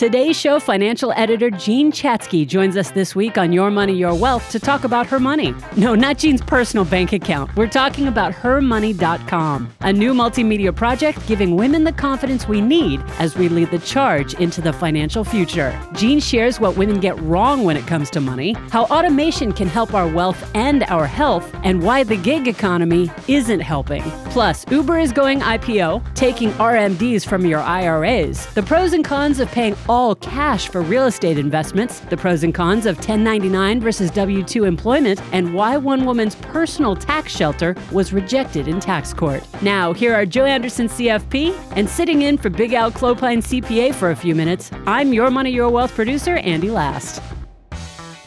Today's show financial editor Jean Chatzky joins us this week on Your Money, Your Wealth to talk about her money. No, not Jean's personal bank account. We're talking about hermoney.com, a new multimedia project giving women the confidence we need as we lead the charge into the financial future. Jean shares what women get wrong when it comes to money, how automation can help our wealth and our health, and why the gig economy isn't helping. Plus, Uber is going IPO, taking RMDs from your IRAs, the pros and cons of paying all cash for real estate investments, the pros and cons of 1099 versus W 2 employment, and why one woman's personal tax shelter was rejected in tax court. Now, here are Joe Anderson, CFP, and sitting in for Big Al Clopine, CPA, for a few minutes, I'm Your Money, Your Wealth producer, Andy Last.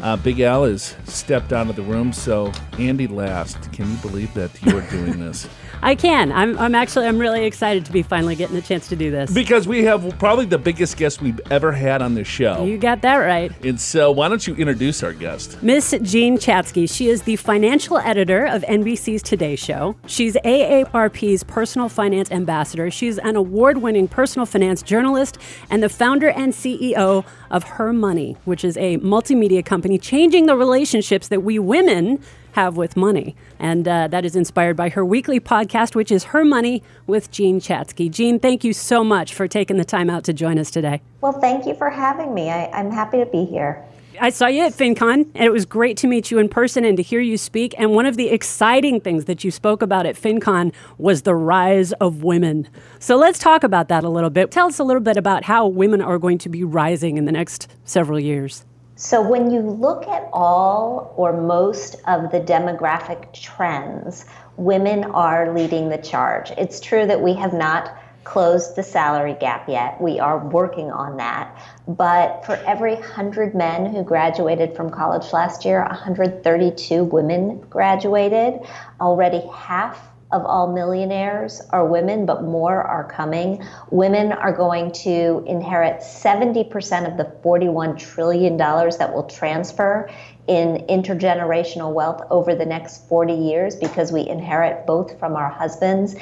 Uh, Big Al has stepped out of the room, so Andy Last, can you believe that you are doing this? I can. I'm, I'm actually I'm really excited to be finally getting the chance to do this. Because we have probably the biggest guest we've ever had on this show. You got that right. And so, why don't you introduce our guest? Miss Jean Chatzky. She is the financial editor of NBC's Today Show. She's AARP's personal finance ambassador. She's an award winning personal finance journalist and the founder and CEO of Her Money, which is a multimedia company changing the relationships that we women have with money. And uh, that is inspired by her weekly podcast, which is Her Money with Jean Chatzky. Jean, thank you so much for taking the time out to join us today. Well, thank you for having me. I, I'm happy to be here. I saw you at FinCon, and it was great to meet you in person and to hear you speak. And one of the exciting things that you spoke about at FinCon was the rise of women. So let's talk about that a little bit. Tell us a little bit about how women are going to be rising in the next several years. So, when you look at all or most of the demographic trends, women are leading the charge. It's true that we have not closed the salary gap yet. We are working on that. But for every 100 men who graduated from college last year, 132 women graduated. Already half of all millionaires are women, but more are coming. Women are going to inherit 70% of the $41 trillion that will transfer in intergenerational wealth over the next 40 years because we inherit both from our husbands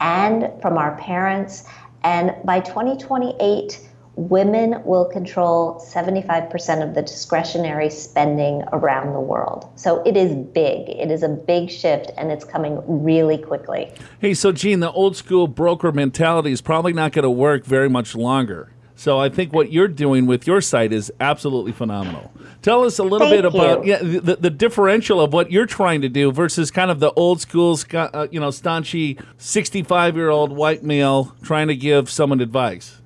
and from our parents. And by 2028, women will control 75% of the discretionary spending around the world. So it is big. It is a big shift and it's coming really quickly. Hey, so Jean, the old school broker mentality is probably not going to work very much longer. So I think what you're doing with your site is absolutely phenomenal. Tell us a little Thank bit about yeah the, the differential of what you're trying to do versus kind of the old school, uh, you know, staunchy 65 year old white male trying to give someone advice.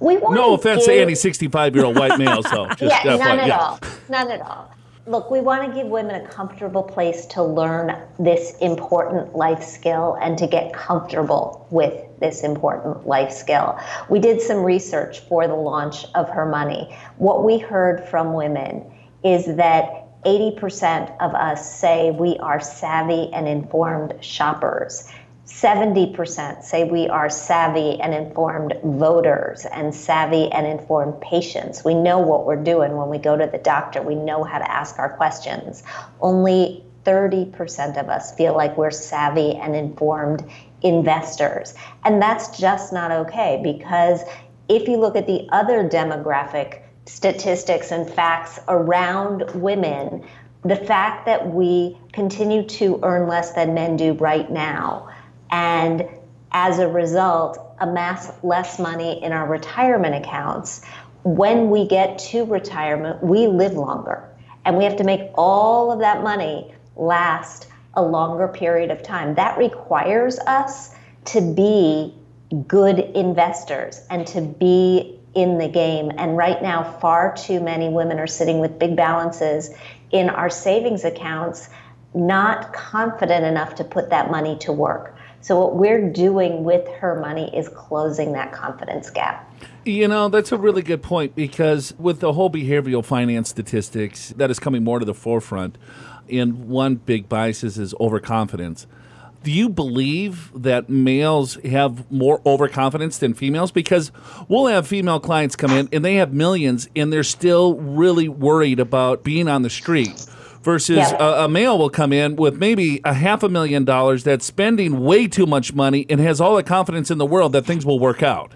We want No offense to any 65 year old white male so Just yeah, none at Yeah. all. None at all. Look, we want to give women a comfortable place to learn this important life skill and to get comfortable with this important life skill. We did some research for the launch of Her Money. What we heard from women is that 80% of us say we are savvy and informed shoppers. 70% say we are savvy and informed voters and savvy and informed patients. We know what we're doing when we go to the doctor. We know how to ask our questions. Only 30% of us feel like we're savvy and informed investors. And that's just not okay because if you look at the other demographic statistics and facts around women, the fact that we continue to earn less than men do right now, and as a result, amass less money in our retirement accounts, when we get to retirement, we live longer. And we have to make all of that money last a longer period of time. That requires us to be good investors and to be in the game. And right now, far too many women are sitting with big balances in our savings accounts, not confident enough to put that money to work. So, what we're doing with her money is closing that confidence gap. You know, that's a really good point because with the whole behavioral finance statistics, that is coming more to the forefront. And one big bias is, overconfidence. Do you believe that males have more overconfidence than females? Because we'll have female clients come in and they have millions and they're still really worried about being on the street. Versus Yeah. a, a male will come in with maybe a half a million dollars that's spending way too much money and has all the confidence in the world that things will work out.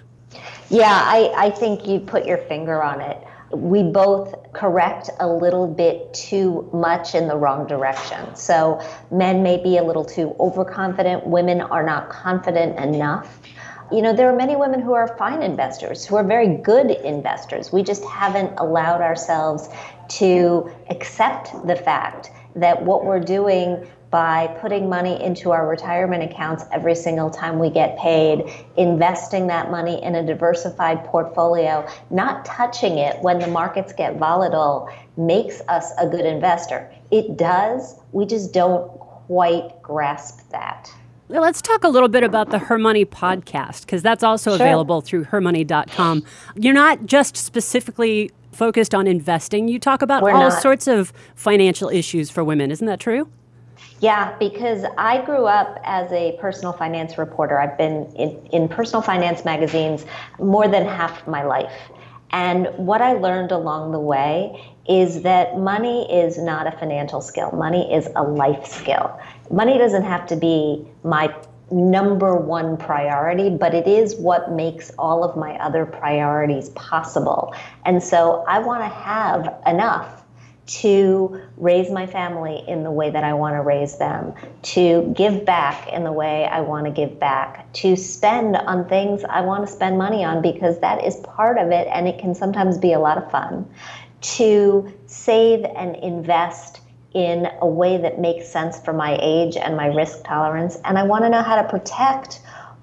Yeah, I, I think you put your finger on it. We both correct a little bit too much in the wrong direction. So men may be a little too overconfident, women are not confident enough. You know, there are many women who are fine investors, who are very good investors. We just haven't allowed ourselves to accept the fact that what we're doing by putting money into our retirement accounts every single time we get paid, investing that money in a diversified portfolio, not touching it when the markets get volatile makes us a good investor. It does, we just don't quite grasp that. Let's talk a little bit about the Her Money podcast because that's also sure. available through hermoney.com. You're not just specifically focused on investing, you talk about We're all not. sorts of financial issues for women. Isn't that true? Yeah, because I grew up as a personal finance reporter. I've been in, in personal finance magazines more than half my life. And what I learned along the way is that money is not a financial skill, money is a life skill. Money doesn't have to be my number one priority, but it is what makes all of my other priorities possible. And so I want to have enough to raise my family in the way that I want to raise them, to give back in the way I want to give back, to spend on things I want to spend money on because that is part of it and it can sometimes be a lot of fun, to save and invest in a way that makes sense for my age and my risk tolerance. And I want to know how to protect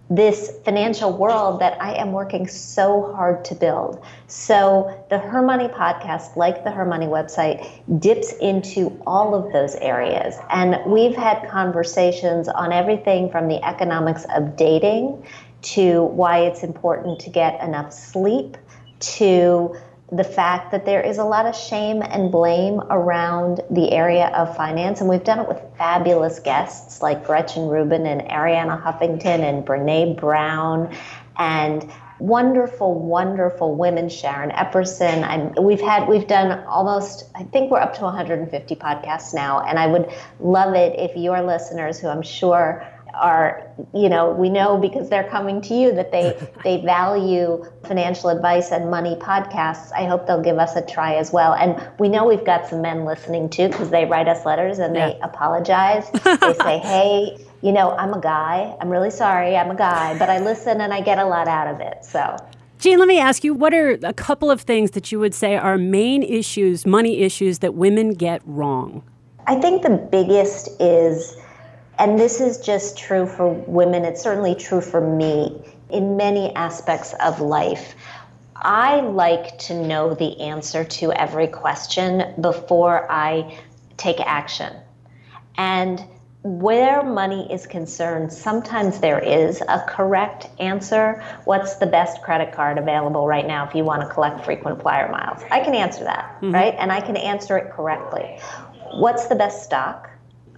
this financial world that I am working so hard to build. So, the Her Money podcast, like the Her Money website, dips into all of those areas. And we've had conversations on everything from the economics of dating to why it's important to get enough sleep to the fact that there is a lot of shame and blame around the area of finance. And we've done it with fabulous guests like Gretchen Rubin and Arianna Huffington and Brene Brown and wonderful, wonderful women, Sharon Epperson. I'm, we've had, we've done almost, I think we're up to 150 podcasts now. And I would love it if your listeners, who I'm sure are you know we know because they're coming to you that they they value financial advice and money podcasts. I hope they'll give us a try as well. And we know we've got some men listening too because they write us letters and yeah. they apologize. They say hey you know i'm a guy. I'm really sorry. I'm a guy but i listen and i get a lot out of it. So. Jean, let me ask you what are a couple of things that you would say are main issues, money issues that women get wrong? I think the biggest is and this is just true for women, it's certainly true for me in many aspects of life. I like to know the answer to every question before I take action. And where money is concerned, sometimes there is a correct answer. What's the best credit card available right now if you want to collect frequent flyer miles? I can answer that, mm-hmm. right? And I can answer it correctly. What's the best stock?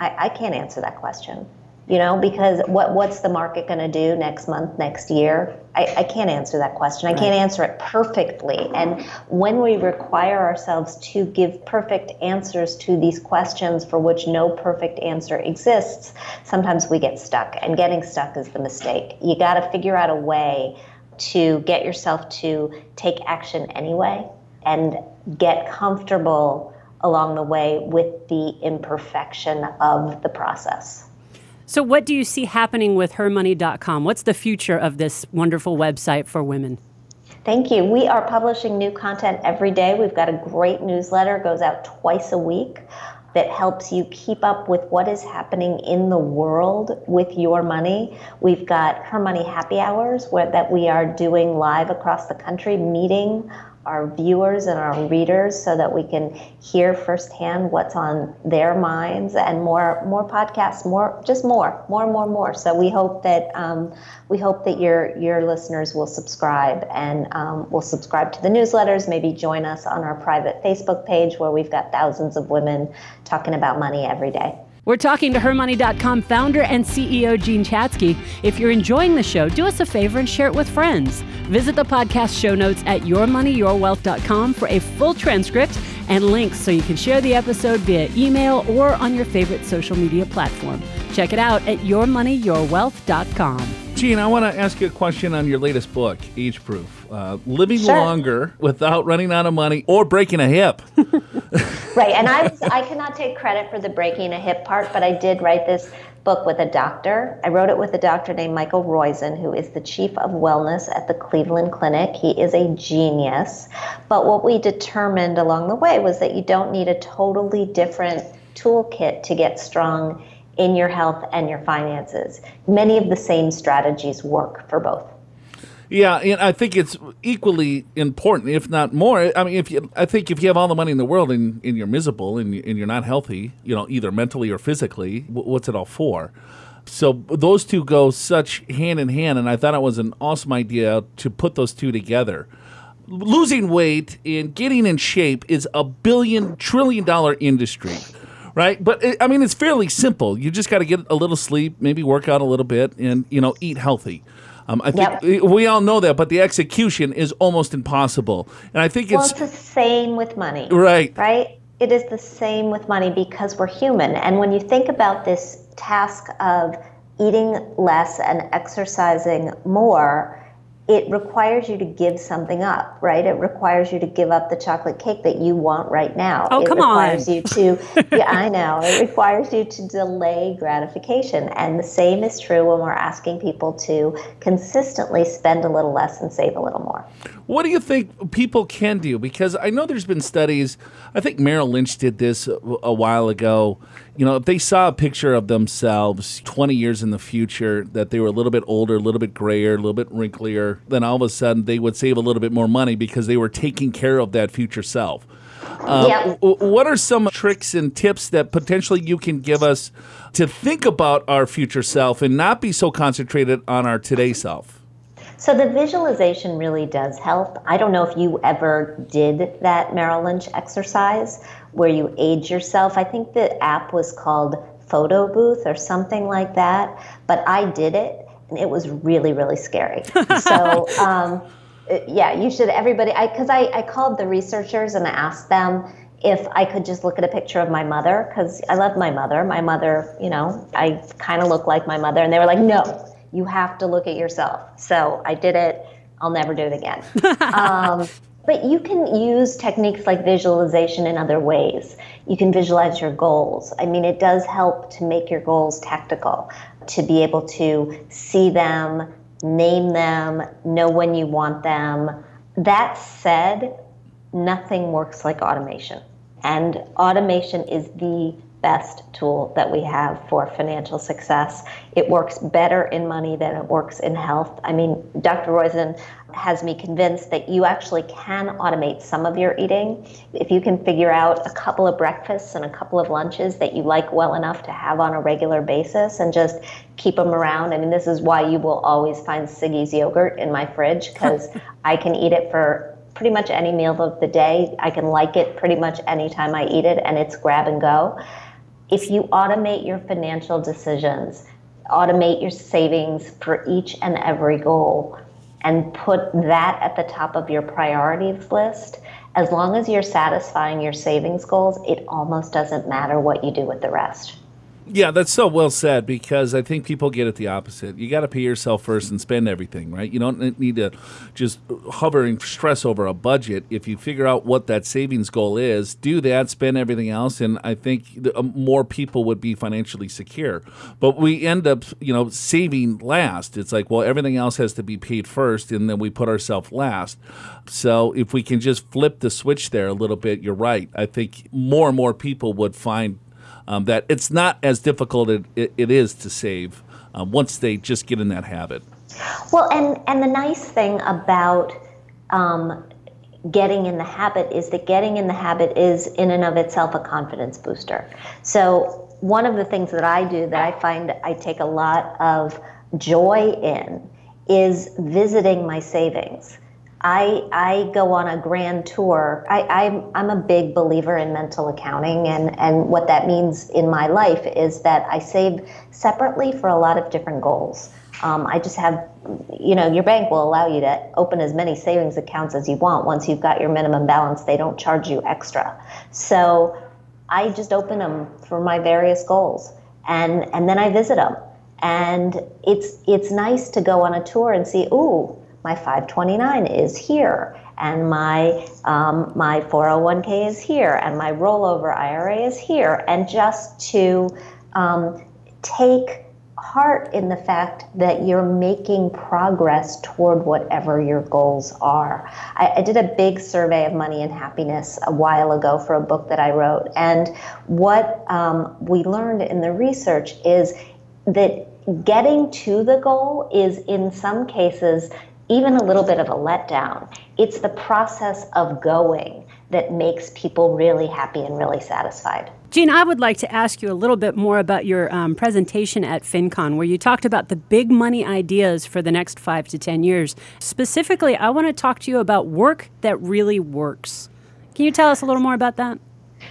I, I can't answer that question you know because what what's the market going to do next month next year? I, I can't answer that question. I can't answer it perfectly. And when we require ourselves to give perfect answers to these questions for which no perfect answer exists sometimes we get stuck and getting stuck is the mistake. You got to figure out a way to get yourself to take action anyway and get comfortable along the way with the imperfection of the process. So, what do you see happening with hermoney.com? What's the future of this wonderful website for women? Thank you. We are publishing new content every day. We've got a great newsletter, goes out twice a week that helps you keep up with what is happening in the world with your money. We've got Her Money Happy Hours where, that we are doing live across the country, meeting our viewers and our readers so that we can hear firsthand what's on their minds and more more podcasts more just more more more more. So we hope that um, we hope that your your listeners will subscribe and um, will subscribe to the newsletters. Maybe join us on our private facebook page where we've got thousands of women talking about money every day we're talking to HerMoney.com founder and CEO Jean Chatzky. If you're enjoying the show, do us a favor and share it with friends. Visit the podcast show notes at YourMoneyYourWealth.com for a full transcript and links so you can share the episode via email or on your favorite social media platform. Check it out at YourMoneyYourWealth.com. Jean, I want to ask you a question on your latest book, Age Proof uh, Living Sure. Longer Without Running Out of Money or Breaking a Hip. Right, and I was, I cannot take credit for the breaking a hip part, but I did write this book with a doctor. I wrote it with a doctor named Michael Roizen, who is the chief of wellness at the Cleveland Clinic. He is a genius. But what we determined along the way was that you don't need a totally different toolkit to get strong in your health and your finances. Many of the same strategies work for both. Yeah, and I think it's equally important, if not more. I mean, if you, I think if you have all the money in the world and, and you're miserable and, and you're not healthy, you know, either mentally or physically, what's it all for? So those two go such hand in hand, and I thought it was an awesome idea to put those two together. Losing weight and getting in shape is a billion trillion dollar industry, right? But it, I mean, it's fairly simple. You just got to get a little sleep, maybe work out a little bit, and you know, eat healthy. Um, I think Yep. we all know that, but the execution is almost impossible. And I think Well, it's it's the same with money. right. right? It is the same with money because we're human. And when you think about this task of eating less and exercising more, it requires you to give something up, right? It requires you to give up the chocolate cake that you want right now. Oh, it come on. requires you to Yeah, I know. It requires you to delay gratification. And the same is true when we're asking people to consistently spend a little less and save a little more. What do you think people can do? Because I know there's been studies. I think Merrill Lynch did this a, a while ago. You know, if they saw a picture of themselves 20 years in the future, that they were a little bit older, a little bit grayer, a little bit wrinklier, then all of a sudden they would save a little bit more money because they were taking care of that future self. Um, Yeah. What are some tricks and tips that potentially you can give us to think about our future self and not be so concentrated on our today self? So the visualization really does help. I don't know if you ever did that Merrill Lynch exercise where you age yourself. I think the app was called Photo Booth or something like that, but I did it and it was really, really scary. so, um, yeah, you should, everybody, I, cause I, I called the researchers and I asked them if I could just look at a picture of my mother, because I love my mother. My mother, you know, I kind of look like my mother. And they were like, no, you have to look at yourself. So I did it. I'll never do it again. um, but you can use techniques like visualization in other ways. You can visualize your goals. I mean, it does help to make your goals tactical, to be able to see them, name them, know when you want them. That said, nothing works like automation. And automation is the best tool that we have for financial success. It works better in money than it works in health. I mean, Dr. Roizen has me convinced that you actually can automate some of your eating. If you can figure out a couple of breakfasts and a couple of lunches that you like well enough to have on a regular basis and just keep them around. I mean, this is why you will always find Siggi's yogurt in my fridge because I can eat it for pretty much any meal of the day. I can like it pretty much anytime I eat it, and it's grab and go. If you automate your financial decisions, automate your savings for each and every goal, and put that at the top of your priorities list, as long as you're satisfying your savings goals, it almost doesn't matter what you do with the rest. Yeah, that's so well said because I think people get it the opposite. You got to pay yourself first and spend everything, right? You don't need to just hover and stress over a budget. If you figure out what that savings goal is, do that, spend everything else, and I think uh, more people would be financially secure. But we end up, you know, saving last. It's like, well, everything else has to be paid first, and then we put ourselves last. So if we can just flip the switch there a little bit, you're right. I think more and more people would find um, that it's not as difficult it, it, it is to save um, once they just get in that habit. Well, and and the nice thing about um, getting in the habit is that getting in the habit is in and of itself a confidence booster. So one of the things that I do that I find I take a lot of joy in is visiting my savings. I, I go on a grand tour. I, I'm, I'm a big believer in mental accounting, and, and what that means in my life is that I save separately for a lot of different goals. Um, I just have, you know, your bank will allow you to open as many savings accounts as you want. Once you've got your minimum balance, they don't charge you extra. So I just open them for my various goals, and and then I visit them. And it's it's nice to go on a tour and see, ooh, my 529 is here, and my um, my 401k is here, and my rollover IRA is here, and just to um, take heart in the fact that you're making progress toward whatever your goals are. I, I, did a big survey of money and happiness a while ago for a book that I wrote, and what um, we learned in the research is that getting to the goal is in some cases even a little bit of a letdown. It's the process of going that makes people really happy and really satisfied. Jean, I would like to ask you a little bit more about your um, presentation at FinCon, where you talked about the big money ideas for the next five to 10 years. Specifically, I want to talk to you about work that really works. Can you tell us a little more about that?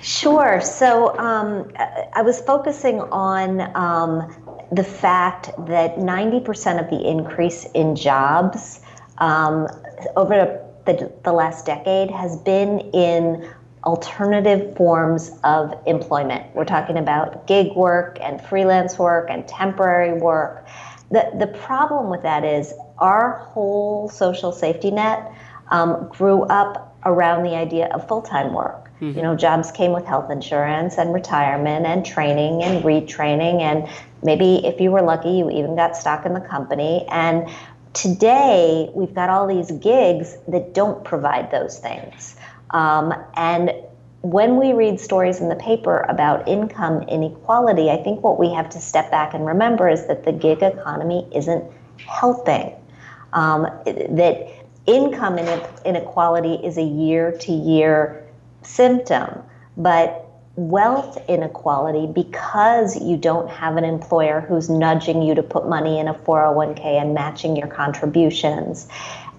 Sure. So um, I was focusing on um, the fact that 90% of the increase in jobs um, over the, the last decade has been in alternative forms of employment. We're talking about gig work and freelance work and temporary work. The, the problem with that is our whole social safety net um, grew up around the idea of full time work. Mm-hmm. You know, jobs came with health insurance and retirement and training and retraining. And maybe if you were lucky, you even got stock in the company. And today, we've got all these gigs that don't provide those things. Um, and when we read stories in the paper about income inequality, I think what we have to step back and remember is that the gig economy isn't helping. Um, that income inequality is a year to year symptom, but wealth inequality, because you don't have an employer who's nudging you to put money in a 401k and matching your contributions,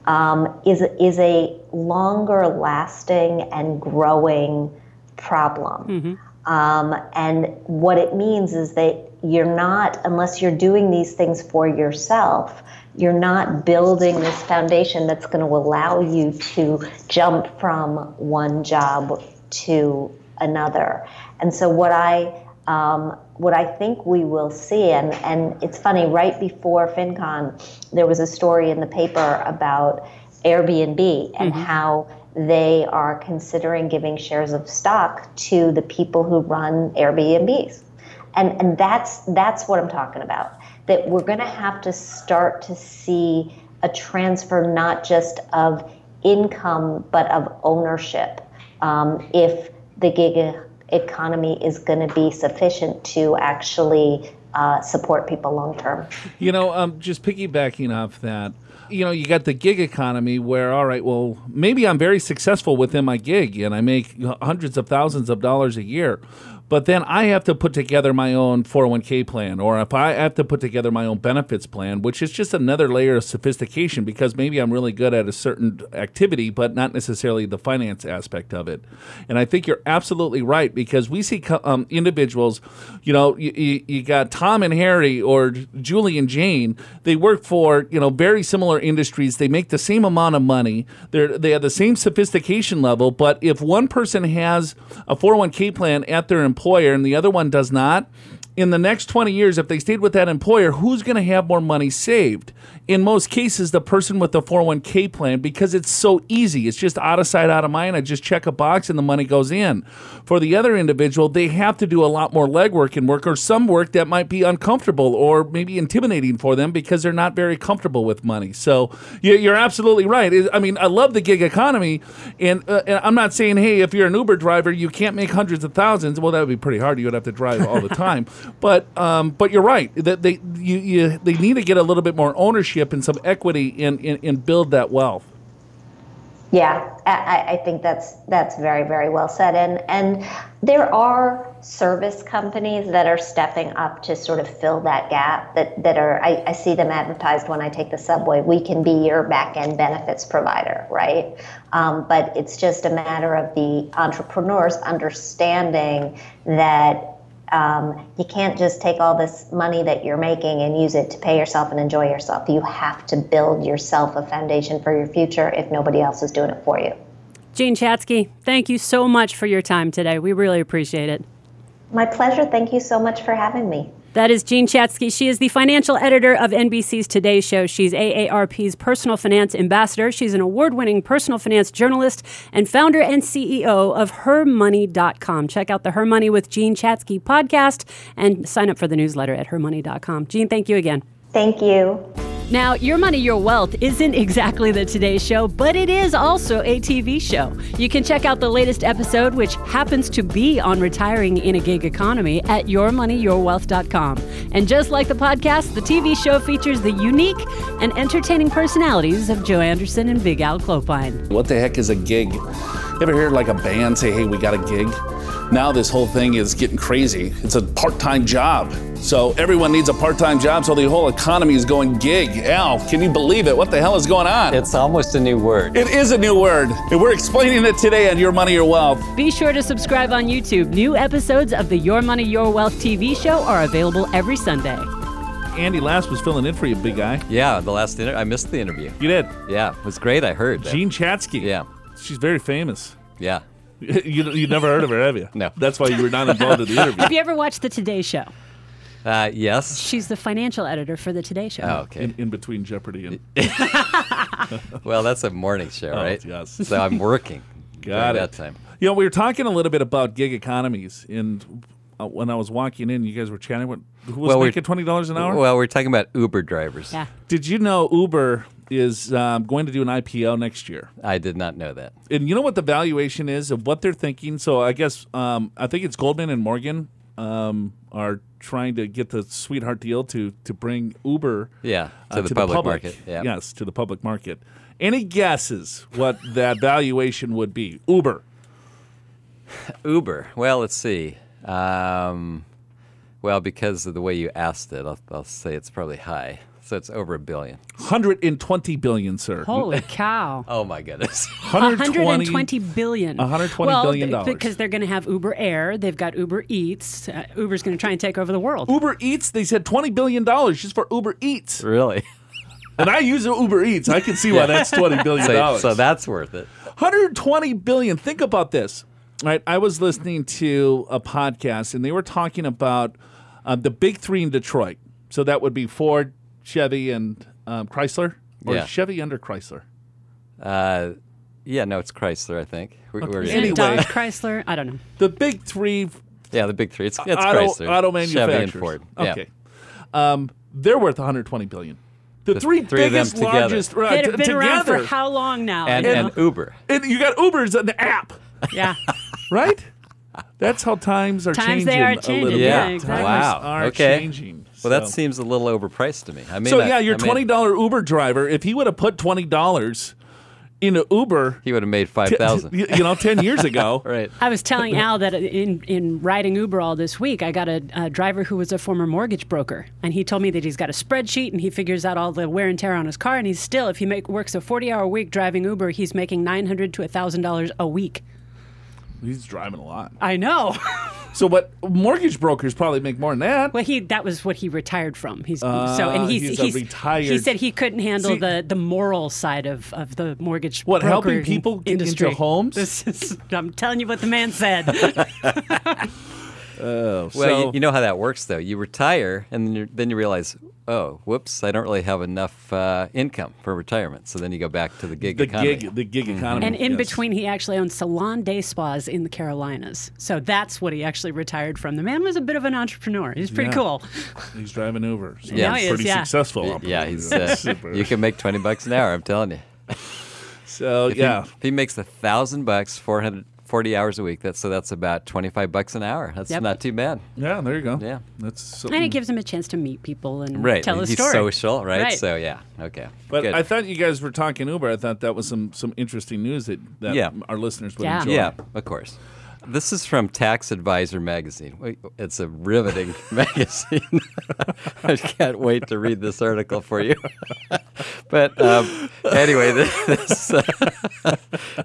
um, is, is a longer lasting and growing problem. Mm-hmm. Um, and what it means is that you're not, unless you're doing these things for yourself, you're not building this foundation that's going to allow you to jump from one job to another. And so, what I um, what I think we will see, and, and it's funny, right before FinCon, there was a story in the paper about Airbnb and mm-hmm. how they are considering giving shares of stock to the people who run Airbnbs. And, and that's, that's what I'm talking about. That we're going to have to start to see a transfer not just of income, but of ownership um, if the gig economy is going to be sufficient to actually uh, support people long term. You know, um, just piggybacking off that, you know, you got the gig economy where, all right, well, maybe I'm very successful within my gig and I make hundreds of thousands of dollars a year. But then I have to put together my own 401k plan, or if I have to put together my own benefits plan, which is just another layer of sophistication because maybe I'm really good at a certain activity, but not necessarily the finance aspect of it. And I think you're absolutely right because we see um, individuals, you know, you, you got Tom and Harry or Julie and Jane, they work for, you know, very similar industries. They make the same amount of money. They're, they have the same sophistication level, but if one person has a 401k plan at their employer, employer and the other one does not, in the next 20 years, if they stayed with that employer, who's going to have more money saved? In most cases, the person with the 401k plan because it's so easy. It's just out of sight, out of mind. I just check a box and the money goes in. For the other individual, they have to do a lot more legwork and work or some work that might be uncomfortable or maybe intimidating for them because they're not very comfortable with money. So you're absolutely right. I mean, I love the gig economy. And, uh, and I'm not saying, hey, if you're an Uber driver, you can't make hundreds of thousands. Well, that would be pretty hard. You would have to drive all the time. But um, but you're right that they you, you they need to get a little bit more ownership and some equity and and build that wealth. Yeah, I, I, think that's that's very very well said, and and there are service companies that are stepping up to sort of fill that gap. That that are I, I see them advertised when I take the subway. We can be your back end benefits provider, right? Um, but it's just a matter of the entrepreneurs understanding that um, you can't just take all this money that you're making and use it to pay yourself and enjoy yourself. You have to build yourself a foundation for your future if nobody else is doing it for you. Jean Chatzky, thank you so much for your time today. We really appreciate it. My pleasure. Thank you so much for having me. That is Jean Chatzky. She is the financial editor of NBC's Today Show. She's AARP's personal finance ambassador. She's an award winning personal finance journalist and founder and CEO of HerMoney.com. Check out the Her Money with Jean Chatzky podcast and sign up for the newsletter at HerMoney.com. Jean, thank you again. Thank you. Now, Your Money, Your Wealth isn't exactly the Today Show, but it is also a TV show. You can check out the latest episode, which happens to be on retiring in a gig economy, at yourmoneyyourwealth.com. And just like the podcast, the TV show features the unique and entertaining personalities of Joe Anderson and Big Al Clopine. What the heck is a gig? Ever hear like a band say, hey, we got a gig? Now this whole thing is getting crazy. It's a part time job. So everyone needs a part time job, so the whole economy is going gig. Al, can you believe it? What the hell is going on? It's almost a new word. It is a new word, and we're explaining it today on Your Money, Your Wealth. Be sure to subscribe on YouTube. New episodes of the Your Money, Your Wealth TV show are available every Sunday. Andy Last was filling in for you, big guy. Yeah, the last inter- I missed the interview. You did. Yeah, it was great. I heard. Jean Chatzky. Yeah. She's very famous. Yeah. you you never heard of her, have you? No. That's why you were not involved in the interview. Have you ever watched the Today Show? Uh, yes. She's the financial editor for the Today Show. Oh, okay. In, in between Jeopardy and Well, that's a morning show, Oh, right? yes. So I'm working. Got it. That time. You know, we were talking a little bit about gig economies, and uh, when I was walking in, you guys were chatting. What, who was Well, we're- making twenty dollars an hour? Well, we're talking about Uber drivers. Yeah. Did you know Uber is um, going to do an IPO next year? I did not know that. And you know what the valuation is of what they're thinking? So I guess um, I think it's Goldman and Morgan um, are trying to get the sweetheart deal to to bring Uber Yeah, uh, to the public market, yeah. Yes, to the public market. Any guesses what that valuation would be? Uber. Uber. Well, let's see. Um, well, because of the way you asked it, I'll, I'll say it's probably high. So it's over a billion. 120 billion, sir. Holy cow. Oh my goodness. 120 billion. 120 well, billion dollars. Because they're going to have Uber Air. They've got Uber Eats. Uh, Uber's going to try and take over the world. Uber Eats, they said $20 billion just for Uber Eats. really? And I use Uber Eats. I can see why that's $20 billion. So, so that's worth it. 120 billion. Think about this. Right, I was listening to a podcast and they were talking about uh, the big three in Detroit. So that would be Ford, Chevy, and um, Chrysler, or Yeah. Chevy under Chrysler. Uh, yeah, no, it's Chrysler, I think. We're, we're- Isn't Anyway. Dodge Chrysler? I don't know. The big three yeah, the big three. It's, it's auto, Chrysler, auto Chevy, manufacturers. and Ford. Okay, um, they're worth 120 billion. The, three, three biggest, together. largest uh, They've been together. around for how long now? Yeah. And, you and? Uber. and you got Uber's an app, yeah. right? That's how times are Times changing. they are a changing, little yeah, bit. exactly. Times Wow, are okay. changing. Well, that So- seems a little overpriced to me. I mean, So yeah, your twenty dollar Uber driver, if he would have put twenty dollars into Uber, He would have made five thousand. T- you you know, ten years ago, right. I was telling Al that in, in riding Uber all this week, I got a, a driver who was a former mortgage broker, and he told me that he's got a spreadsheet and he figures out all the wear and tear on his car, and he's still, if he make, works a forty hour week driving Uber, he's making nine hundred to thousand dollars a week. he's driving a lot. I know. So, what mortgage brokers probably make more than that. well, he that was what he retired from. He's so, Ah, and he's, he's a retired- He said he couldn't handle See- the, the moral side of, of the mortgage. What, helping people get into homes? This is, I'm telling you what the man said. Oh, Well, so you, you know how that works, though. You retire, and then you, then you realize, oh, whoops, I don't really have enough uh, income for retirement. So then you go back to the gig the economy. gig, the gig economy, And in yes. between, he actually owned salon day spas in the Carolinas. So that's what he actually retired from. The man was a bit of an entrepreneur. He's pretty Yeah. cool. he's driving Uber. So Yeah. He's he is, pretty yeah. successful. yeah, he's. Uh, Super. you can make twenty bucks an hour. I'm telling you. So If he- yeah, if he makes a thousand bucks, 440 hours a week, that's so that's about 25 bucks an hour. That's Yep. not too bad. yeah, there you go. Yeah. that's something. And it gives him a chance to meet people and Right. tell a He's story. social, right? Right. So yeah, okay. But Good. I thought you guys were talking Uber. I thought that was some some interesting news that, that Yeah. our listeners would Yeah. enjoy. Yeah, of course. This is from Tax Advisor magazine. It's a riveting magazine. I can't wait to read this article for you. but um, anyway, this, this uh,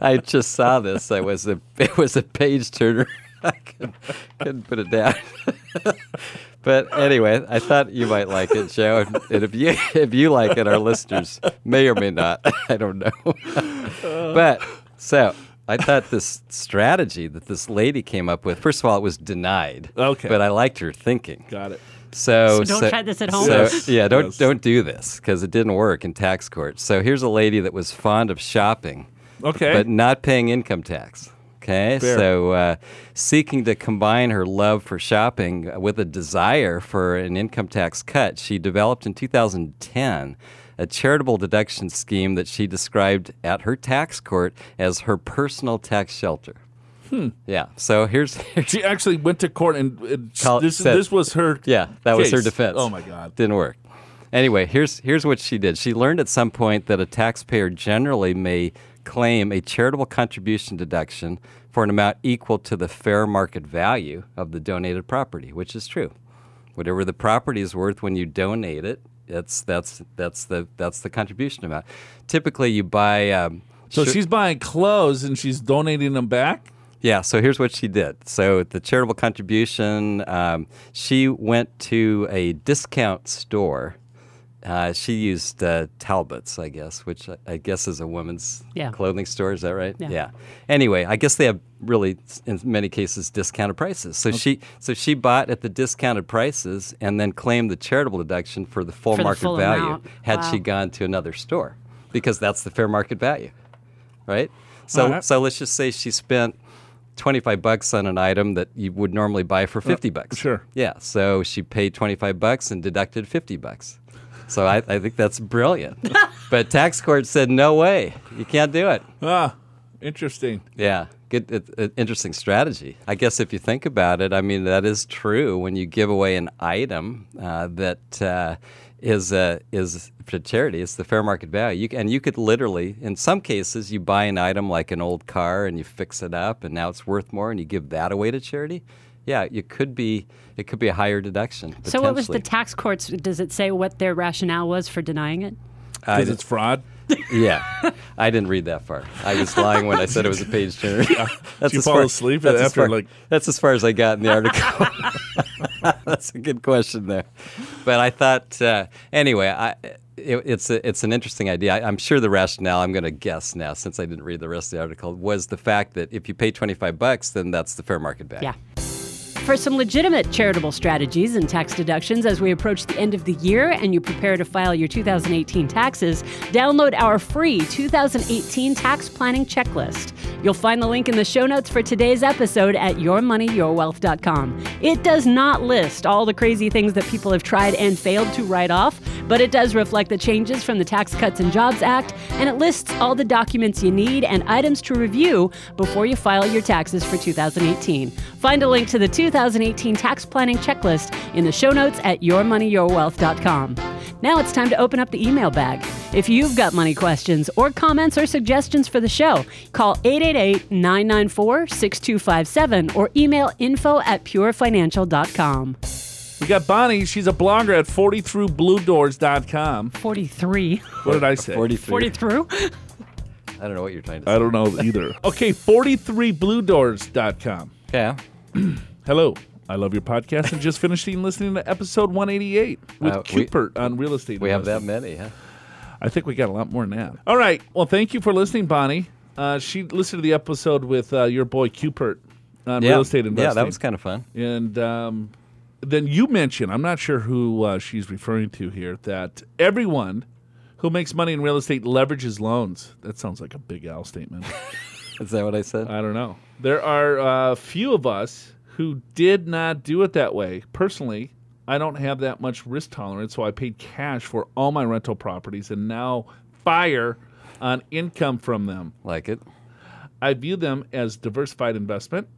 I just saw this. I was a it was a page turner. I couldn't, put it down. but anyway, I thought you might like it, Joe. And, and if you if you like it, our listeners may or may not. I don't know. but so I thought this strategy that this lady came up with. First of all, it was denied. Okay. But I liked her thinking. Got it. So, So don't try this at home? So, Yes. yeah, don't Yes. don't do this because it didn't work in tax court. So here's a lady that was fond of shopping, Okay. but not paying income tax. Okay, Fair. so uh, seeking to combine her love for shopping with a desire for an income tax cut, she developed in 2010 a charitable deduction scheme that she described at her tax court as her personal tax shelter. Hmm. Yeah. So here's, here's she actually went to court and and Call- this, said- this was her. Yeah, that was her defense. Oh my God. Didn't work. Anyway, here's here's what she did. She learned at some point that a taxpayer generally may claim a charitable contribution deduction for an amount equal to the fair market value of the donated property, which is true. Whatever the property is worth when you donate it, it's that's that's the that's the contribution amount. Typically, you buy. Um, So sure- she's buying clothes and she's donating them back. yeah, so here's what she did. So the charitable contribution, um, she went to a discount store. Uh, she used uh, Talbot's, I guess, which I, I guess is a women's Yeah. clothing store. Is that right? Yeah. Anyway, I guess they have really, in many cases, discounted prices. So she, so she bought at the discounted prices and then claimed the charitable deduction for the full For the market full value amount. had she gone to another store, because that's the fair market value, right? So, All right. so let's just say she spent 25 bucks on an item that you would normally buy for 50 bucks. sure. Yeah. So she paid 25 bucks and deducted 50 bucks. So I, I think that's brilliant. but tax court said, no way. You can't do it. Ah, interesting. Yeah. Good, it, it- interesting strategy. I guess if you think about it, I mean, that is true when you give away an item uh, that uh, is uh, is for charity. It's the fair market value, you, and you could literally, in some cases, you buy an item like an old car and you fix it up, and now it's worth more, and you give that away to charity. Yeah, you could be. It could be a higher deduction. So what was the tax courts? Does it say what their rationale was for denying it? Because did- it's fraud. Yeah, I didn't read that far. I was lying when I said it was a page turner. that's you as fall far- asleep that's as after, far- like- That's as far as I got in the article. that's a good question there, but I thought uh, anyway. I, it, it's a, it's an interesting idea. I, I'm sure the rationale. I'm going to guess now, since I didn't read the rest of the article, was the fact that if you pay 25 bucks, then that's the fair market value. Yeah. For some legitimate charitable strategies and tax deductions as we approach the end of the year and you prepare to file your 2018 taxes, download our free 2018 tax planning checklist. You'll find the link in the show notes for today's episode at yourmoneyyourwealth.com. It does not list all the crazy things that people have tried and failed to write off, but it does reflect the changes from the Tax Cuts and Jobs Act, and it lists all the documents you need and items to review before you file your taxes for 2018. Find a link to the 2018 tax planning checklist in the show notes at yourmoneyyourwealth.com. Now it's time to open up the email bag. If you've got money questions or comments or suggestions for the show, call 888 994 6257 or email info at purefinancial.com. We got Bonnie. She's a blogger at 40throughbluedoors.com. 43. What did I say? 43. 40 through? I don't know what you're trying to say. I don't know either. Okay, 43bluedoors.com. Yeah. Hello. I love your podcast and just finished listening to episode 188 with Uh, we- Cupert on real estate. We have that many, huh? I think we got a lot more than that. All right. Well, thank you for listening, Bonnie. Uh, she listened to the episode with uh, your boy Cupert on Yeah. real estate investing. Yeah, that was kind of fun. And um, then you mentioned, I'm not sure who uh, she's referring to here, that everyone who makes money in real estate leverages loans. That sounds like a big Al statement. Is that what I said? I don't know. There are a uh, few of us who did not do it that way. Personally, I don't have that much risk tolerance, so I paid cash for all my rental properties and now fire on income from them. like it. I view them as diversified investment.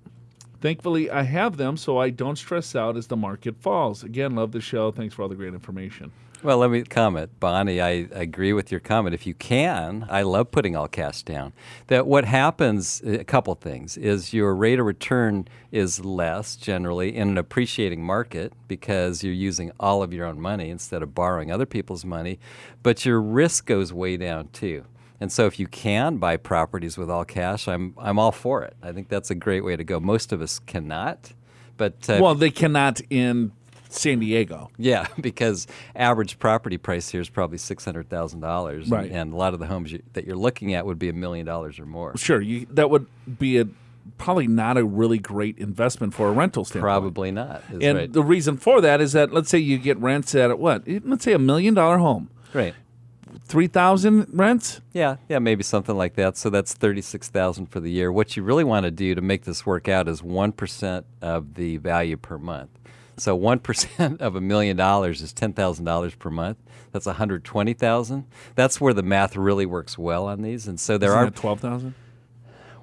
Thankfully, I have them so I don't stress out as the market falls. Again, love the show. Thanks for all the great information. Well, let me comment, Bonnie. I agree with your comment. If you can, I love putting all cash down. That what happens, a couple things, is your rate of return is less generally in an appreciating market because you're using all of your own money instead of borrowing other people's money, but your risk goes way down too. And so, if you can buy properties with all cash, I'm I'm all for it. I think that's a great way to go. Most of us cannot, but uh, Well, they cannot in San Diego. yeah, because average property price here is probably six hundred thousand dollars, Right. and a lot of the homes you, that you're looking at would be a million dollars or more. Sure, you, that would be a probably not a really great investment for a rental standpoint. Probably not. And right. the reason for that is that let's say you get rents at what? Let's say a million dollar home, Right. three thousand rents. Yeah, yeah, maybe something like that. So that's thirty-six thousand for the year. What you really want to do to make this work out is one percent of the value per month. So one percent of a million dollars is ten thousand dollars per month. That's one hundred twenty thousand. That's where the math really works well on these. And so there Isn't are twelve thousand?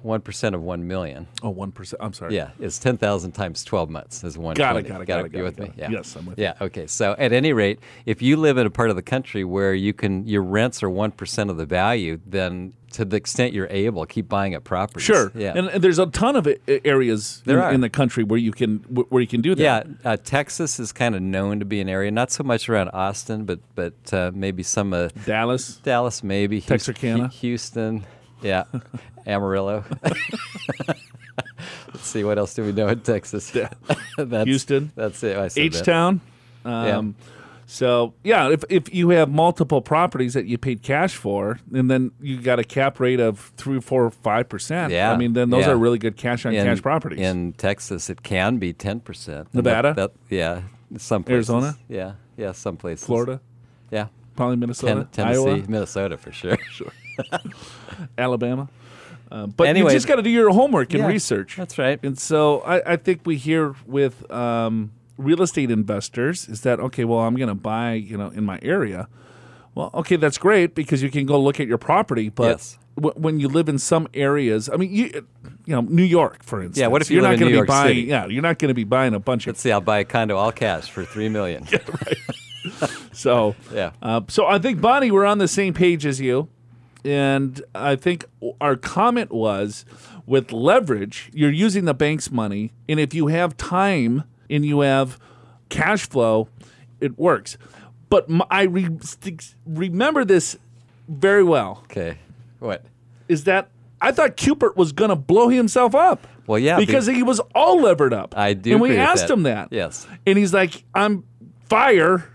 One percent of one million. Oh, one percent. I'm sorry. Yeah, it's ten thousand times twelve months is one. Got it, got it, got it, You with it, me? Yeah. Yes, I'm with Yeah. Okay. So at any rate, if you live in a part of the country where you can your rents are one percent of the value, then to the extent you're able, keep buying up properties. Sure. Yeah. And, and there's a ton of areas in, in the country where you can where you can do that. yeah, uh, Texas is kind of known to be an area, not so much around Austin, but but uh, maybe some uh, Dallas. Dallas, maybe Texarkana. Houston, yeah, Amarillo. Let's see what else do we know in Texas. that's, Houston. That's it. I H Town. Um, So yeah, if if you have multiple properties that you paid cash for, and then you got a cap rate of three, four, five percent. Yeah, I mean, then those yeah. are really good cash on in, cash properties. In Texas, it can be ten percent. Nevada? yeah, some places. Arizona? Yeah, yeah, some places. Florida, Yeah, probably Minnesota, Ten- Tennessee, Iowa, Minnesota for sure. sure, Alabama. Uh, but Anyway, you just got to do your homework and yeah, research. that's right. And so I, I think we hear with um, real estate investors is that okay? Well, I'm going to buy you know in my area. Well, okay, that's great because you can go look at your property, but Yes. w- when you live in some areas, I mean, you you know, New York, for instance. Yeah, what if you you're live not gonna be York buying? City? Yeah, you're not going to be buying a bunch of. Let's see. I'll buy a condo all cash for three million. yeah, right. so. Yeah. Uh, so I think Bonnie, we're on the same page as you, and I think our comment was with leverage, you're using the bank's money, and if you have time and you have cash flow, it works. But I re- remember this very well. Okay. What? Is that I thought Cupert was going to blow himself up. Well, yeah, be- because he was all levered up. I do And we asked that. him that. Yes. And he's like, I'm fire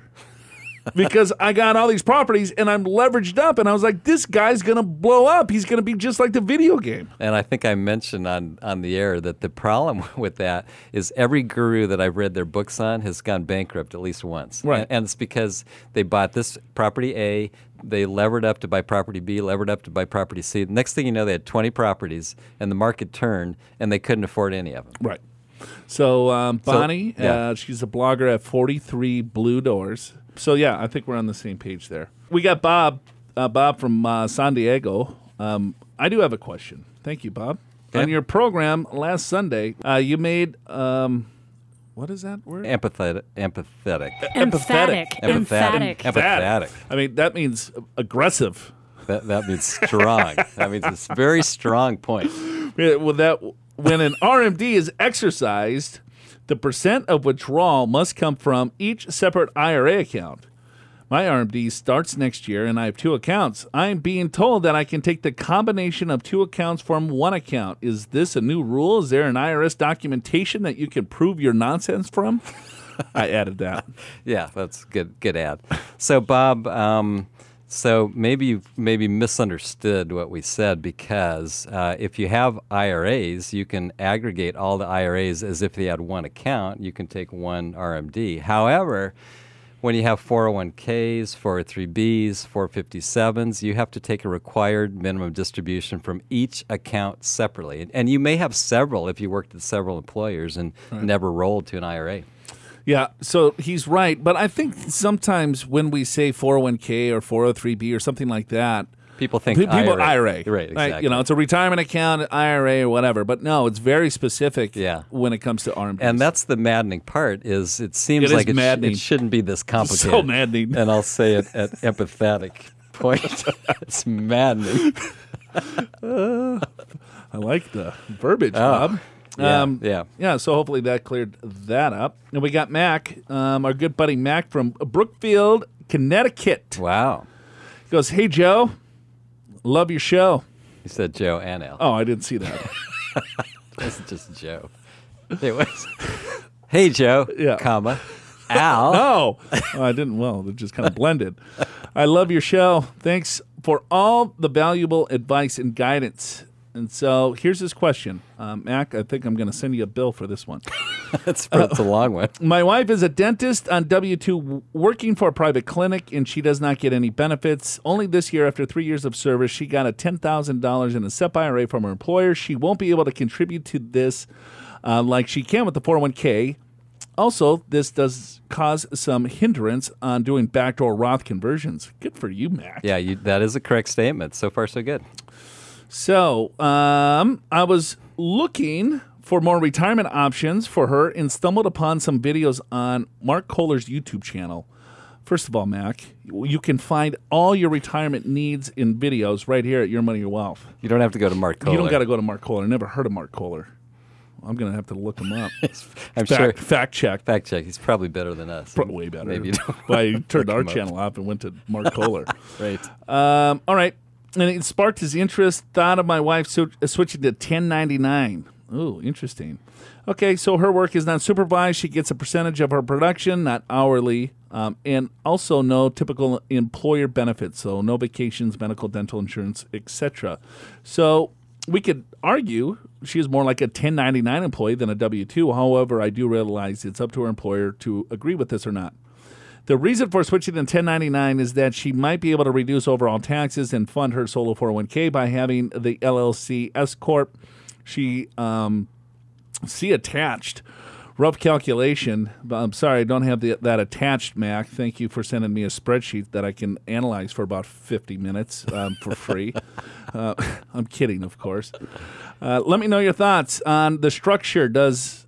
because I got all these properties and I'm leveraged up. And I was like, this guy's going to blow up. He's going to be just like the video game. And I think I mentioned on, on the air that the problem with that is every guru that I've read their books on has gone bankrupt at least once. Right. And, and it's because they bought this property A, they levered up to buy property B, levered up to buy property C. The next thing you know, they had 20 properties and the market turned and they couldn't afford any of them. Right. So, um, Bonnie, yeah. uh, she's a blogger at 43 Blue Doors. So, yeah, I think we're on the same page there. We got Bob, uh, Bob from uh, San Diego. Um, I do have a question. Thank you, Bob. Okay. On your program last Sunday, uh, you made, um, what is that word? Empathetic. Empathetic. Emphatic. Emphatic. Empathetic. I mean, that means aggressive. That, that means strong. that means it's a very strong point. Yeah, Well, that when an RMD is exercised, the percent of withdrawal must come from each separate IRA account. My RMD starts next year, and I have two accounts. I'm being told that I can take the combination of two accounts from one account. Is this a new rule? Is there an IRS documentation that you can prove your nonsense from? I added that. Yeah, that's good. Good ad. So, Bob, um, so maybe you maybe misunderstood what we said because uh, if you have IRAs, you can aggregate all the IRAs as if they had one account. You can take one RMD. However, when you have 401ks, 403bs, 457s, you have to take a required minimum distribution from each account separately. And you may have several if you worked at several employers and never rolled to an IRA. Yeah, so he's right. But I think sometimes when we say 401k or 403b or something like that, People think Pe- people IRA. IRA, Right, exactly. You know, it's a retirement account, IRA, or whatever. But no, it's very specific. Yeah. when it comes to RMDs. And that's the maddening part is it seems It like it, sh- maddening. it shouldn't be this complicated. so maddening. And I'll say it at empathetic point. it's maddening. I like the verbiage, Oh, Bob. Yeah, um, yeah. yeah. So hopefully that cleared that up. And we got Mac, um, our good buddy Mac from Brookfield, Connecticut. Wow. He goes, "Hey Joe, love your show." He said Joe and Al. Oh, I didn't see that. Wasn't just Joe. It was, hey Joe, Yeah. comma, Al. Oh, oh, I didn't. Well, it just kind of blended. I love your show. Thanks for all the valuable advice and guidance. And so here's his question. Um, Mac, I think I'm going to send you a bill for this one. That's, that's a long one. My wife is a dentist on W 2 working for a private clinic, and she does not get any benefits. Only this year, after three years of service, she got a $10,000 in a SEP IRA from her employer. She won't be able to contribute to this uh, like she can with the 401k. Also, this does cause some hindrance on doing backdoor Roth conversions. Good for you, Mac. Yeah, you, that is a correct statement. So far, so good. So, um, I was looking for more retirement options for her and stumbled upon some videos on Mark Kohler's YouTube channel. First of all, Mac, you can find all your retirement needs in videos right here at Your Money, Your Wealth. You don't have to go to Mark Kohler. You don't got to go to Mark Kohler. I never heard of Mark Kohler. I'm going to have to look him up. I'm fact, sure. Fact check. Fact check. He's probably better than us. Pro- way better. Maybe you I turned our up. channel off and went to Mark Kohler. Right. Um, all right. And it sparked his interest. Thought of my wife uh, switching to 1099. Ooh, interesting. Okay, so her work is not supervised. She gets a percentage of her production, not hourly, um, and also no typical employer benefits. So no vacations, medical, dental insurance, etc. So we could argue she is more like a 1099 employee than a W 2. However, I do realize it's up to her employer to agree with this or not. The reason for switching to 1099 is that she might be able to reduce overall taxes and fund her solo 401k by having the LLC S corp. She um, see attached. Rough calculation. I'm sorry, I don't have the, that attached, Mac. Thank you for sending me a spreadsheet that I can analyze for about 50 minutes um, for free. uh, I'm kidding, of course. Uh, let me know your thoughts on the structure. Does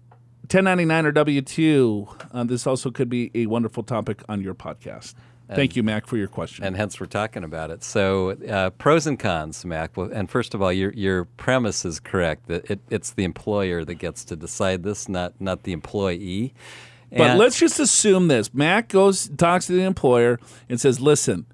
1099 or W 2? Uh, this also could be a wonderful topic on your podcast. Thank you, Mac, for your question. and hence we're talking about it. So, uh, pros and cons, Mac. Well, and first of all, your your premise is correct that it, it's the employer that gets to decide this, not not the employee. But let's just assume this. Mac goes talks to the employer and says, "Listen,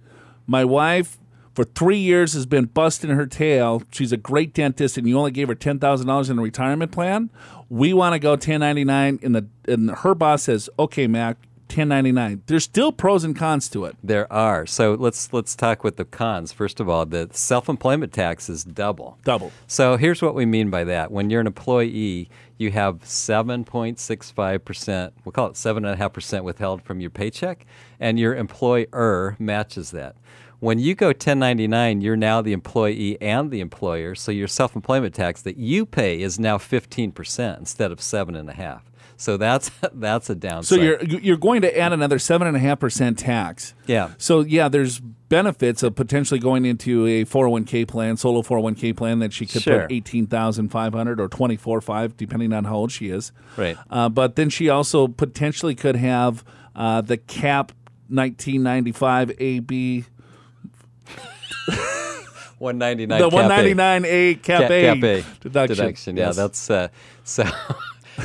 my wife for three years has been busting her tail. She's a great dentist, and you only gave her ten thousand dollars in a retirement plan. We want to go ten ninety nine." And the and her boss says, "Okay, Mac, ten ninety nine. There's still pros and cons to it. There are. So let's let's talk with the cons. First of all, the self-employment tax is double. Double. So here's what we mean by that. When you're an employee, you have 7.65%, we'll call it 7.5% withheld from your paycheck, and your employer matches that. When you go 1099, you're now the employee and the employer, so your self-employment tax that you pay is now 15% instead of 7.5. So that's that's a downside. So you're you're going to add another seven and a half percent tax. Yeah. So yeah, there's benefits of potentially going into a 401k plan, solo 401k plan that she could Sure. put 18,500 or 24.5 depending on how old she is. Right. Uh, but then she also potentially could have uh, the cap 1995 AB 199 the cap 199A cap, Cap, A, cap A deduction. Yeah, Yes. that's uh, so.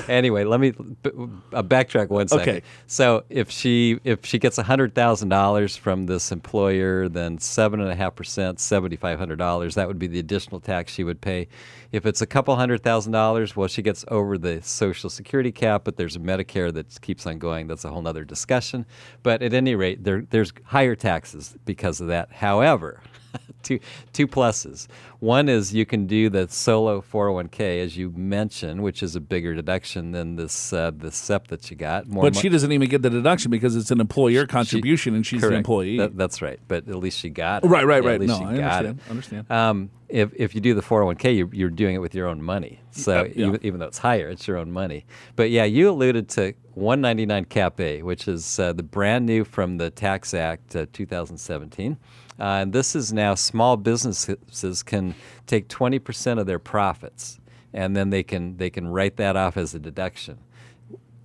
anyway, let me b- uh, backtrack one second. Okay. So if she if she gets hundred thousand dollars from this employer, then seven and a half percent, seventy five hundred dollars, that would be the additional tax she would pay. If it's a couple hundred thousand dollars, well, she gets over the Social Security cap, but there's a Medicare that keeps on going. That's a whole other discussion. But at any rate, there there's higher taxes because of that. However. two two pluses. One is you can do the solo 401k as you mentioned, which is a bigger deduction than this uh, the SEP that you got. More But mo- she doesn't even get the deduction because it's an employer contribution and she's correct. employee. That- that's right. But at least she got it. Right, right, right. At least No, she I got understand, it. understand. Um, if if you do the 401k, you're, you're doing it with your own money. So Uh, yeah. even, even though it's higher, it's your own money. But yeah, you alluded to 199 Cap A, which is uh, the brand new from the Tax Act uh, 2017. Uh, and this is now small businesses can take 20% of their profits, and then they can they can write that off as a deduction,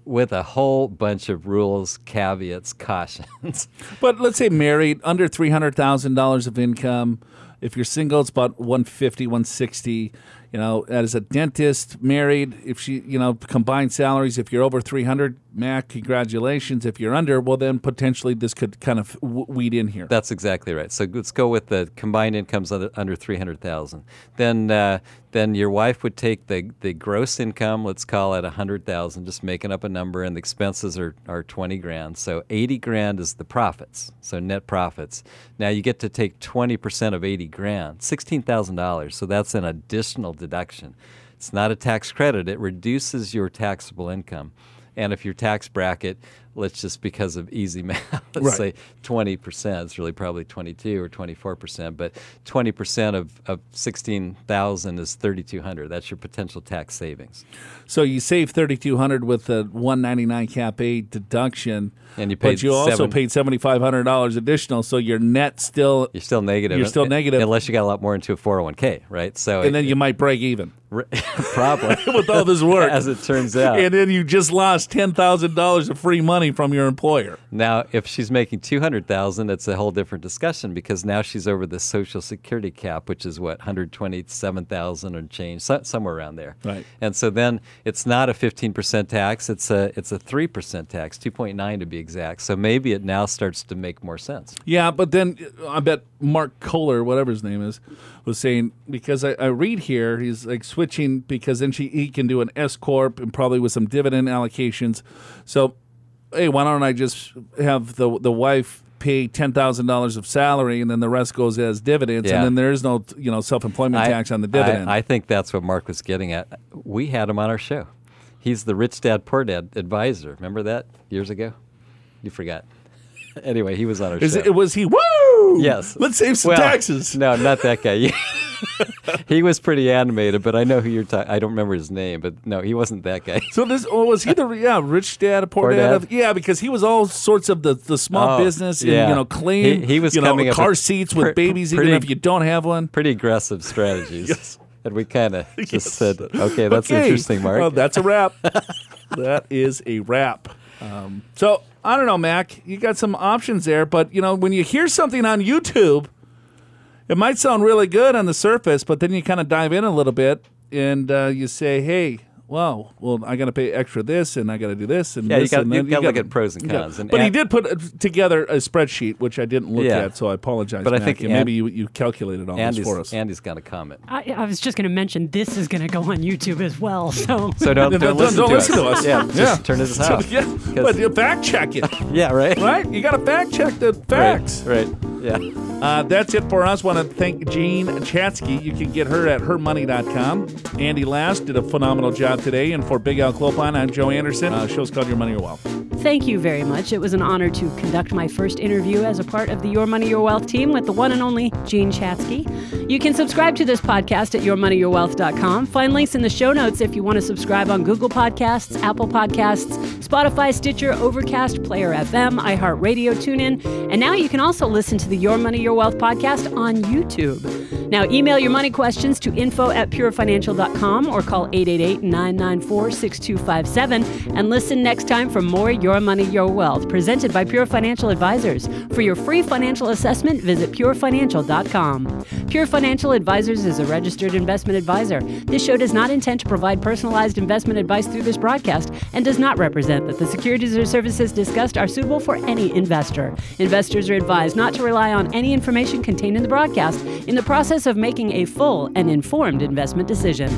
with a whole bunch of rules, caveats, cautions. But let's say married, under three hundred thousand dollars of income. If you're single, it's about 150, 160. You know, as a dentist, married, if she, you know, combined salaries, if you're over 300, Mac, congratulations. If you're under, well, then potentially this could kind of weed in here. That's exactly right. So let's go with the combined incomes under, under three hundred thousand. Then, uh, then your wife would take the the gross income. Let's call it a hundred thousand, just making up a number, and the expenses are are twenty grand. So eighty grand is the profits. So net profits. Now you get to take twenty percent of eighty grand, sixteen thousand dollars. So that's an additional deduction. It's not a tax credit. It reduces your taxable income. And if your tax bracket, let's just because of easy math, let's Right. say 20%, it's really probably 22 or 24%, but 20% of, of 16,000 is 3,200. That's your potential tax savings. So you save thirty two hundred with the one ninety nine cap A deduction, And you paid but you also seven- paid seventy five hundred dollars additional. So your net still, You're still negative. You're still negative. Unless you got a lot more into a 401k, right? So and then you might break even probably with all this work. as it turns out. and then you just lost ten thousand dollars of free money from your employer. Now, if she's making two hundred thousand, it's a whole different discussion because now she's over the Social Security cap, which is what one hundred twenty-seven thousand and change, so, somewhere around there. Right. And so then it's not a fifteen percent tax; it's a it's a three percent tax, two point nine to be exact. So maybe it now starts to make more sense. Yeah, but then uh, I bet Mark Kohler, whatever his name is, was saying because I, I read here he's like switching because then she he can do an S corp and probably with some dividend allocations. So, hey, why don't I just have the the wife pay ten thousand dollars of salary and then the rest goes as dividends, Yeah. and then there is no you know self employment tax on the dividend. I, I think that's what Mark was getting at. We had him on our show. He's the rich dad poor dad advisor. Remember that years ago? You forgot. anyway, he was on our is show. it was he woo? Yes. Let's save some Well, taxes. No, not that guy. he was pretty animated, but I know who you're talking. I don't remember his name, but no, he wasn't that guy. So this oh, was he the yeah rich dad poor, Poor dad, dad? yeah because he was all sorts of the, the small Oh, business and yeah. you know clean He- he was you know coming up car seats with babies pretty- even if you don't have one. Pretty aggressive strategies. Yes. And we kind of just Yes. said, okay, that's Okay, interesting, Mark. Well, that's a wrap. that is a wrap. Um, so I don't know, Mac. You got some options there, but you know when you hear something on YouTube, it might sound really good on the surface, but then you kind of dive in a little bit and uh, you say, "Hey, well, well, I got to pay extra this, and I got to do this, and Yeah, you got- and you gotta look at pros and you got- cons, and but he did put uh, together a spreadsheet, which I didn't look Yeah. at, so I apologize. But I think and An- maybe you, you calculated all this Andy's, for us. Andi's got a comment. I, I was just going to mention this is going to go on YouTube as well. So, So don't, Don't- don't, don't- listen, don't to listen us. to us. Yeah, just Yeah. turn this So, off. yeah, 'Cause- but you fact check it, yeah, right? right? You got to fact check the facts. Right, right. Yeah. Uh, that's it for us. Want to thank Jean Chatzky. You can get her at hermoney.com. Andi Last did a phenomenal job today. And for Big Al Clopine, I'm Joe Anderson. Uh, show's called Your Money Your Wealth. thank you very much. It was an honor to conduct my first interview as a part of the Your Money, Your Wealth team with the one and only Jean Chatzky. You can subscribe to this podcast at yourmoneyyourwealth.com. Find links in the show notes if you want to subscribe on Google Podcasts, Apple Podcasts, Spotify, Stitcher, Overcast, Player FM, iHeartRadio, TuneIn, and now you can also listen to the Your Money, Your Wealth podcast on YouTube. Now, email your money questions to info at purefinancial.com or call 888 994 6257 and listen next time for more Your Money, Your Wealth, presented by Pure Financial Advisors. For your free financial assessment, visit purefinancial.com. Pure Financial Advisors is a registered investment advisor. This show does not intend to provide personalized investment advice through this broadcast and does not represent that the securities or services discussed are suitable for any investor. Investors are advised not to rely on any information contained in the broadcast in the process of making a full and informed investment decision.